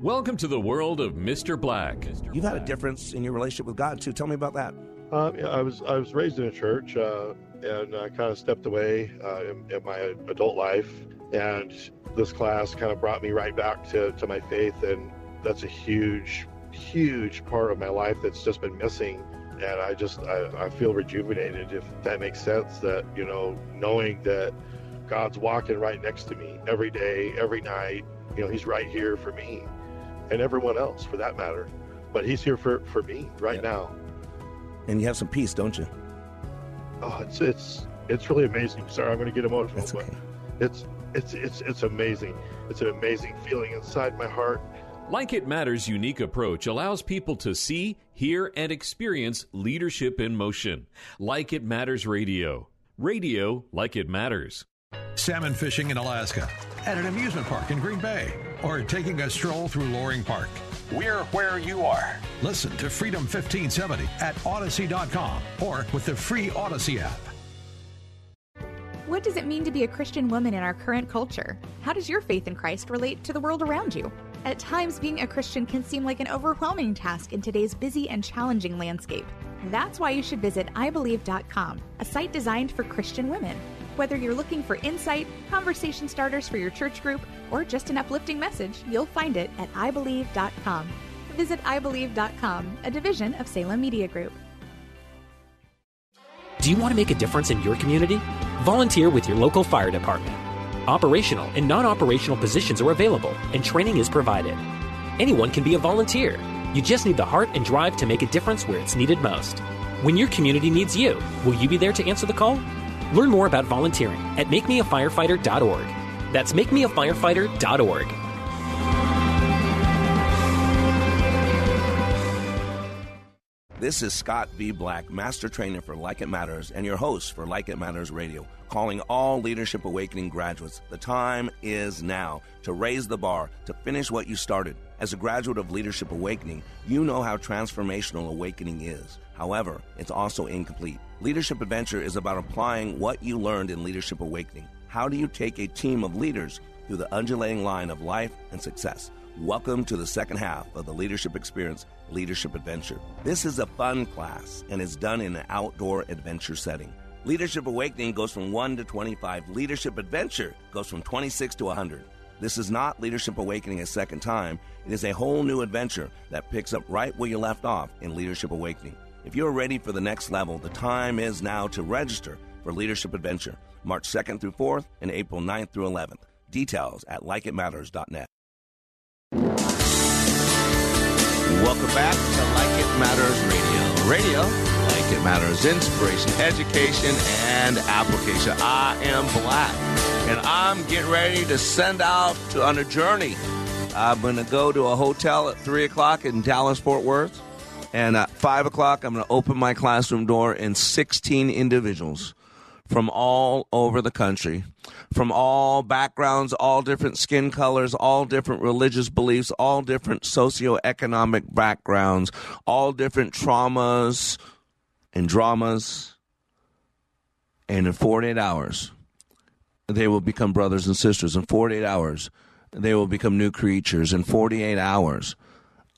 Speaker 6: Welcome to the world of Mr. Black.
Speaker 1: You've had a difference in your relationship with God, too. Tell me about that.
Speaker 7: Um, yeah, I was I was raised in a church, uh, and I kind of stepped away uh, in, in my adult life, and this class kind of brought me right back to, to my faith, and that's a huge, huge part of my life that's just been missing, and I just I, I feel rejuvenated, if that makes sense. That you know, knowing that God's walking right next to me every day, every night, you know, He's right here for me, and everyone else for that matter, but He's here for for me right now.
Speaker 1: And you have some peace, don't you?
Speaker 7: Oh, it's it's it's really amazing. Sorry, I'm going to get emotional,
Speaker 1: That's okay.
Speaker 7: but it's it's it's it's amazing. It's an amazing feeling inside my heart.
Speaker 6: Like It Matters' unique approach allows people to see, hear, and experience leadership in motion. Like It Matters Radio. Radio like it matters.
Speaker 4: Salmon fishing in Alaska, at an amusement park in Green Bay, or taking a stroll through Loring Park.
Speaker 11: We're where you are.
Speaker 4: Listen to Freedom 1570 at Audacy.com or with the free Odyssey app.
Speaker 12: What does it mean to be a Christian woman in our current culture? How does your faith in Christ relate to the world around you? At times, being a Christian can seem like an overwhelming task in today's busy and challenging landscape. That's why you should visit iBelieve.com, a site designed for Christian women. Whether you're looking for insight, conversation starters for your church group, or just an uplifting message, you'll find it at iBelieve.com. Visit iBelieve.com, a division of Salem Media Group.
Speaker 13: Do you want to make a difference in your community? Volunteer with your local fire department. Operational and non operational positions are available, and training is provided. Anyone can be a volunteer. You just need the heart and drive to make a difference where it's needed most. When your community needs you, will you be there to answer the call? Learn more about volunteering at makemeafirefighter.org. That's makemeafirefighter.org.
Speaker 1: This is Scott V. Black, Master Trainer for Like It Matters, and your host for Like It Matters Radio, calling all Leadership Awakening graduates. The time is now to raise the bar, to finish what you started. As a graduate of Leadership Awakening, you know how transformational awakening is. However, it's also incomplete. Leadership Adventure is about applying what you learned in Leadership Awakening. How do you take a team of leaders through the undulating line of life and success? Welcome to the second half of the Leadership Experience Leadership Adventure. This is a fun class and is done in an outdoor adventure setting. Leadership Awakening goes from 1 to 25. Leadership Adventure goes from 26 to 100. This is not Leadership Awakening a second time. It is a whole new adventure that picks up right where you left off in Leadership Awakening. If you're ready for the next level, the time is now to register for Leadership Adventure, March 2nd through 4th and April 9th through 11th. Details at likeitmatters.net. Welcome back to Like It Matters Radio. Radio, like it matters, inspiration, education, and application. I am Black, and I'm getting ready to send out to, on a journey. I'm going to go to a hotel at 3 o'clock in Dallas, Fort Worth. And at 5 o'clock, I'm going to open my classroom door, and 16 individuals from all over the country, from all backgrounds, all different skin colors, all different religious beliefs, all different socioeconomic backgrounds, all different traumas and dramas. And in 48 hours, they will become brothers and sisters. In 48 hours, they will become new creatures. In 48 hours,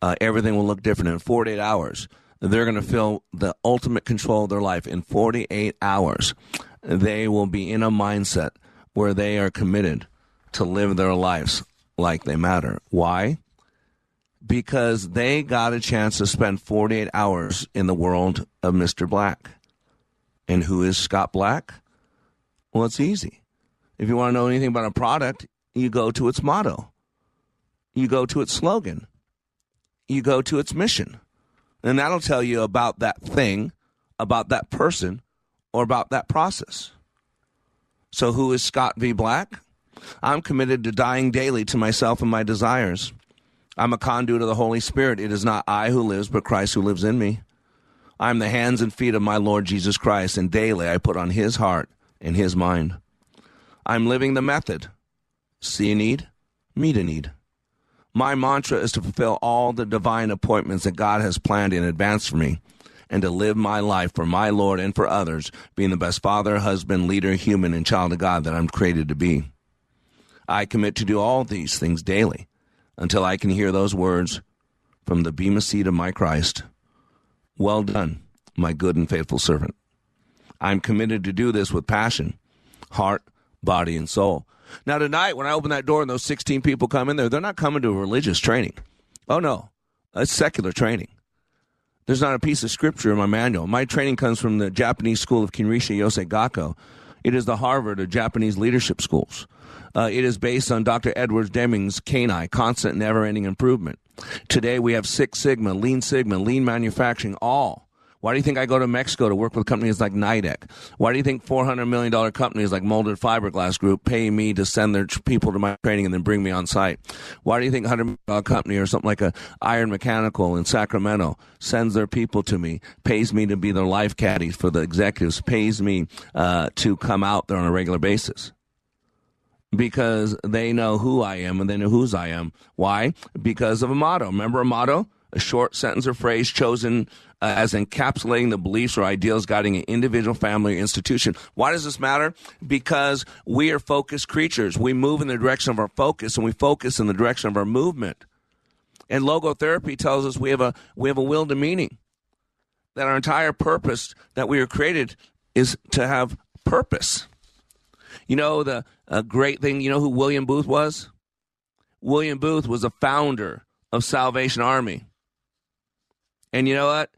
Speaker 1: uh, everything will look different. In 48 hours, they're going to feel the ultimate control of their life. In 48 hours, they will be in a mindset where they are committed to live their lives like they matter. Why? Because they got a chance to spend 48 hours in the world of Mr. Black. And who is Scott Black? Well, it's easy. If you want to know anything about a product, you go to its motto, you go to its slogan, you go to its mission. And that'll tell you about that thing, about that person, or about that process. So, who is Scott V. Black? I'm committed to dying daily to myself and my desires. I'm a conduit of the Holy Spirit. It is not I who lives, but Christ who lives in me. I am the hands and feet of my Lord Jesus Christ, and daily I put on his heart and his mind. I'm living the method. See a need, meet a need. My mantra is to fulfill all the divine appointments that God has planned in advance for me and to live my life for my Lord and for others, being the best father, husband, leader, human, and child of God that I'm created to be. I commit to do all these things daily until I can hear those words from the bema seat of my Christ. Well done, my good and faithful servant. I'm committed to do this with passion, heart, body, and soul. Now, tonight, when I open that door and those 16 people come in there, they're not coming to a religious training. Oh, no, it's secular training. There's not a piece of scripture in my manual. My training comes from the Japanese school of Kanrisha Yosei Gakko. It is the Harvard of Japanese leadership schools. Uh, it is based on Dr. Edwards Deming's CANI, Constant Never Ending Improvement. Today we have Six Sigma, Lean Sigma, Lean Manufacturing, all why do you think I go to Mexico to work with companies like Nidec? Why do you think $400 million companies like Molded Fiberglass Group pay me to send their people to my training and then bring me on site? Why do you think $100 million company or something like a Iron Mechanical in Sacramento sends their people to me, pays me to be their life caddies for the executives, pays me uh, to come out there on a regular basis? Because they know who I am and they know whose I am. Why? Because of a motto. Remember a motto? A short sentence or phrase chosen uh, as encapsulating the beliefs or ideals guiding an individual, family, or institution. Why does this matter? Because we are focused creatures. We move in the direction of our focus, and we focus in the direction of our movement. And logotherapy tells us we have a we have a will to meaning. That our entire purpose that we are created is to have purpose. You know the great thing. You know who William Booth was? William Booth was a founder of Salvation Army. And you know what?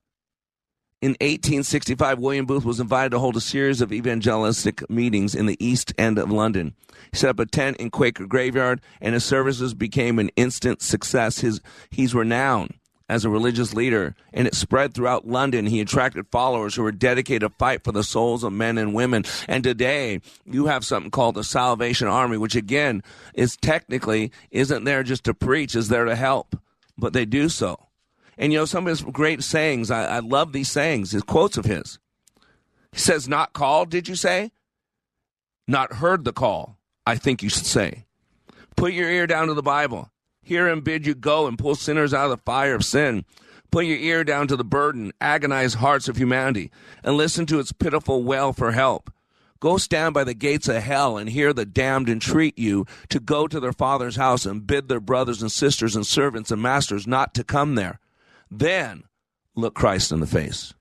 Speaker 1: In 1865, William Booth was invited to hold a series of evangelistic meetings in the East End of London. He set up a tent in Quaker Graveyard, and his services became an instant success. His, he's renowned as a religious leader, and it spread throughout London. He attracted followers who were dedicated to fight for the souls of men and women. And today, you have something called the Salvation Army, which again is technically isn't there just to preach, is there to help, but they do so. And you know, some of his great sayings, I, I love these sayings, his quotes of his. He says, Not called, did you say? Not heard the call, I think you should say. Put your ear down to the Bible. Hear him bid you go and pull sinners out of the fire of sin. Put your ear down to the burden, agonized hearts of humanity, and listen to its pitiful wail for help. Go stand by the gates of hell and hear the damned entreat you to go to their father's house and bid their brothers and sisters and servants and masters not to come there. Then look Christ in the face,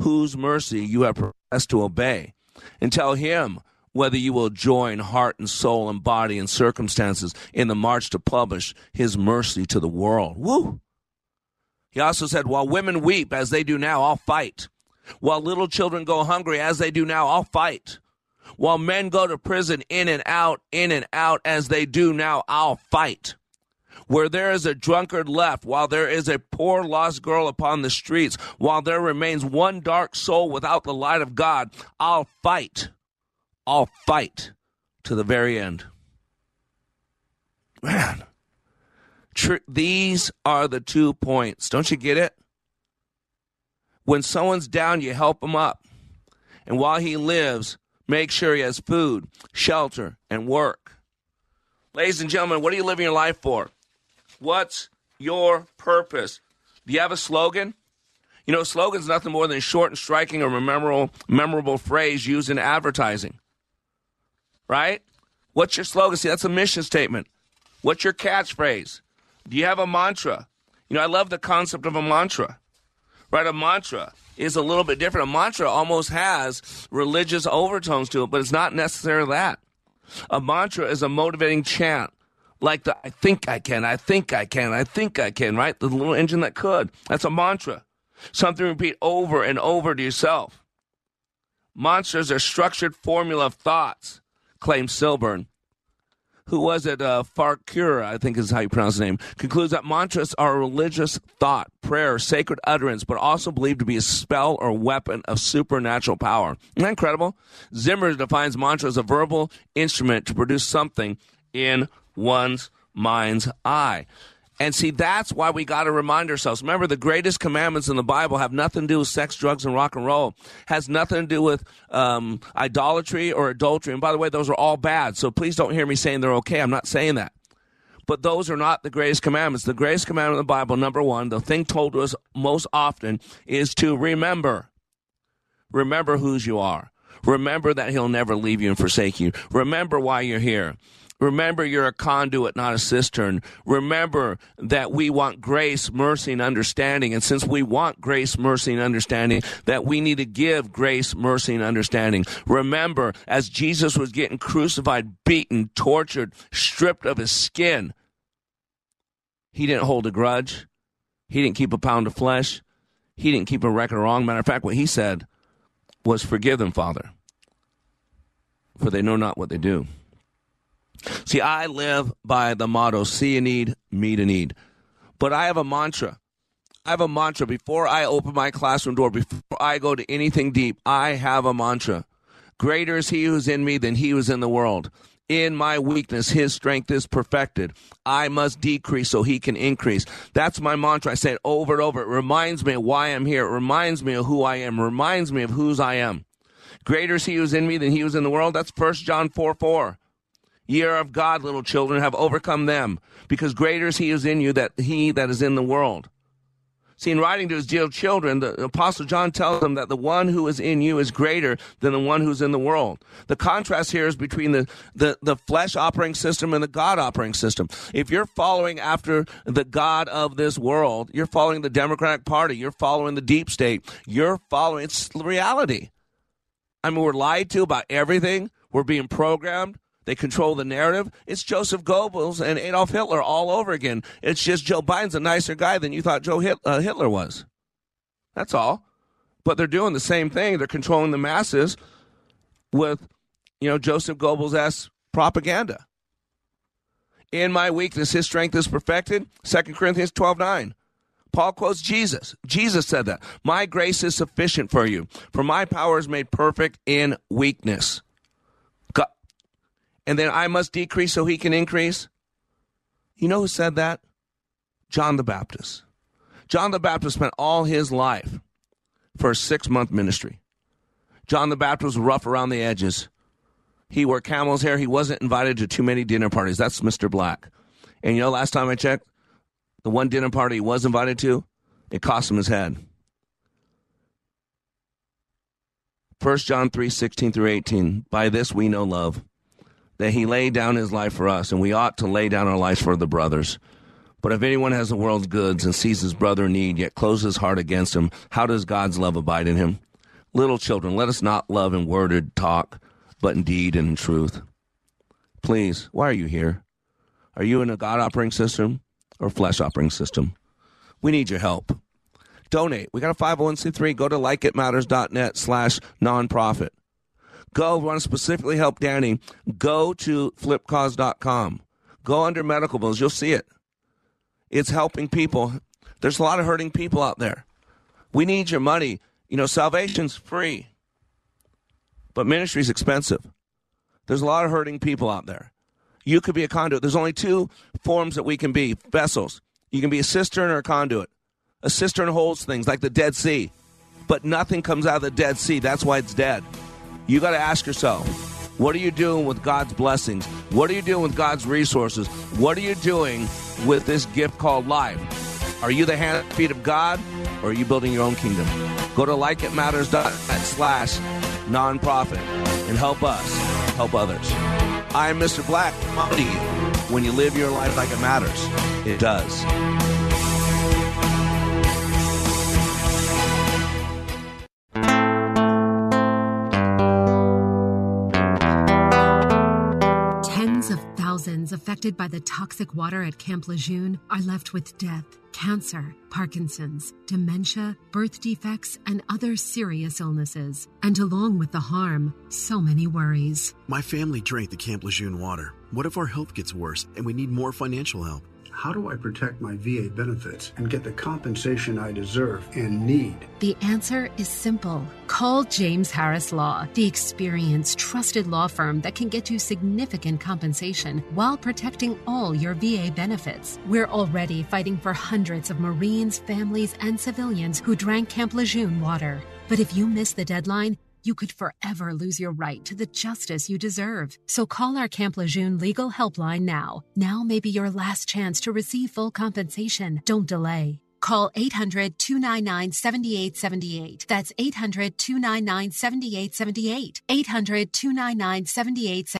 Speaker 1: whose mercy you have professed to obey, and tell him whether you will join heart and soul and body and circumstances in the march to publish his mercy to the world. Woo! He also said, While women weep as they do now, I'll fight. While little children go hungry as they do now, I'll fight. While men go to prison in and out, in and out as they do now, I'll fight where there is a drunkard left, while there is a poor lost girl upon the streets, while there remains one dark soul without the light of God, I'll fight. I'll fight to the very end. Man, tr- these are the two points. Don't you get it? When someone's down, you help him up. And while he lives, make sure he has food, shelter, and work. Ladies and gentlemen, what are you living your life for? What's your purpose? Do you have a slogan? You know, slogan's nothing more than short and striking or memorable, memorable phrase used in advertising. Right? What's your slogan? See, that's a mission statement. What's your catchphrase? Do you have a mantra? You know, I love the concept of a mantra. Right? A mantra is a little bit different. A mantra almost has religious overtones to it, but it's not necessarily that. A mantra is a motivating chant like the I think I can, I think I can, I think I can, right? The little engine that could. That's a mantra. Something repeat over and over to yourself. Mantras are structured formula of thoughts, claims Silburn. Who was it? Uh, Farquhar, I think is how you pronounce the name, concludes that mantras are a religious thought, prayer, sacred utterance, but also believed to be a spell or weapon of supernatural power. Isn't that incredible? Zimmer defines mantra as a verbal instrument to produce something in one's mind's eye. And see, that's why we got to remind ourselves. Remember, the greatest commandments in the Bible have nothing to do with sex, drugs, and rock and roll. Has nothing to do with um, idolatry or adultery. And by the way, those are all bad. So please don't hear me saying they're okay. I'm not saying that. But those are not the greatest commandments. The greatest commandment in the Bible, number one, the thing told to us most often, is to remember. Remember whose you are. Remember that He'll never leave you and forsake you. Remember why you're here. Remember, you're a conduit, not a cistern. Remember that we want grace, mercy, and understanding. And since we want grace, mercy, and understanding, that we need to give grace, mercy, and understanding. Remember, as Jesus was getting crucified, beaten, tortured, stripped of his skin, he didn't hold a grudge. He didn't keep a pound of flesh. He didn't keep a record wrong. Matter of fact, what he said was, Forgive them, Father, for they know not what they do. See, I live by the motto see a need, meet a need. But I have a mantra. I have a mantra before I open my classroom door, before I go to anything deep. I have a mantra. Greater is he who's in me than he who's in the world. In my weakness, his strength is perfected. I must decrease so he can increase. That's my mantra. I say it over and over. It reminds me of why I'm here. It reminds me of who I am. It reminds me of whose I am. Greater is he who's in me than he who's in the world. That's 1 John 4 4 year of God, little children, have overcome them, because greater is he who is in you that he that is in the world. See, in writing to his dear children, the Apostle John tells them that the one who is in you is greater than the one who's in the world. The contrast here is between the, the, the flesh operating system and the God operating system. If you're following after the God of this world, you're following the Democratic Party, you're following the deep state, you're following, it's reality. I mean, we're lied to about everything. We're being programmed. They control the narrative. It's Joseph Goebbels and Adolf Hitler all over again. It's just Joe Biden's a nicer guy than you thought Joe uh, Hitler was. That's all. But they're doing the same thing. They're controlling the masses with, you know, Joseph Goebbels' s propaganda. In my weakness, his strength is perfected. 2 Corinthians 12 9. Paul quotes Jesus. Jesus said that. My grace is sufficient for you, for my power is made perfect in weakness and then I must decrease so he can increase? You know who said that? John the Baptist. John the Baptist spent all his life for a six month ministry. John the Baptist was rough around the edges. He wore camel's hair. He wasn't invited to too many dinner parties. That's Mr. Black. And you know, last time I checked, the one dinner party he was invited to, it cost him his head. 1 John 3 16 through 18. By this we know love that he laid down his life for us, and we ought to lay down our lives for the brothers. But if anyone has the world's goods and sees his brother in need, yet closes his heart against him, how does God's love abide in him? Little children, let us not love in worded talk, but in deed and in truth. Please, why are you here? Are you in a God operating system or flesh operating system? We need your help. Donate. We got a 501c3. Go to likeitmatters.net slash nonprofit go want to specifically help Danny, go to flipcause.com. Go under medical bills. You'll see it. It's helping people. There's a lot of hurting people out there. We need your money. You know, salvation's free, but ministry's expensive. There's a lot of hurting people out there. You could be a conduit. There's only two forms that we can be vessels. You can be a cistern or a conduit. A cistern holds things like the Dead Sea, but nothing comes out of the Dead Sea. That's why it's dead you got to ask yourself what are you doing with God's blessings? What are you doing with God's resources? What are you doing with this gift called life? Are you the hand and feet of God or are you building your own kingdom? Go to likeitmatters.net slash nonprofit and help us help others. I'm Mr. Black. to you. When you live your life like it matters, it does.
Speaker 14: Affected by the toxic water at Camp Lejeune are left with death cancer, Parkinson's, dementia, birth defects, and other serious illnesses. And along with the harm, so many worries.
Speaker 15: My family drank the Camp Lejeune water. What if our health gets worse and we need more financial help?
Speaker 16: How do I protect my VA benefits and get the compensation I deserve and need?
Speaker 14: The answer is simple. Call James Harris Law, the experienced, trusted law firm that can get you significant compensation while protecting all your VA benefits. We're already fighting for hundreds of Marines, families, and civilians who drank Camp Lejeune water. But if you miss the deadline, you could forever lose your right to the justice you deserve. So call our Camp Lejeune legal helpline now. Now may be your last chance to receive full compensation. Don't delay. Call 800 299 7878. That's 800 299 7878. 800 299 7878.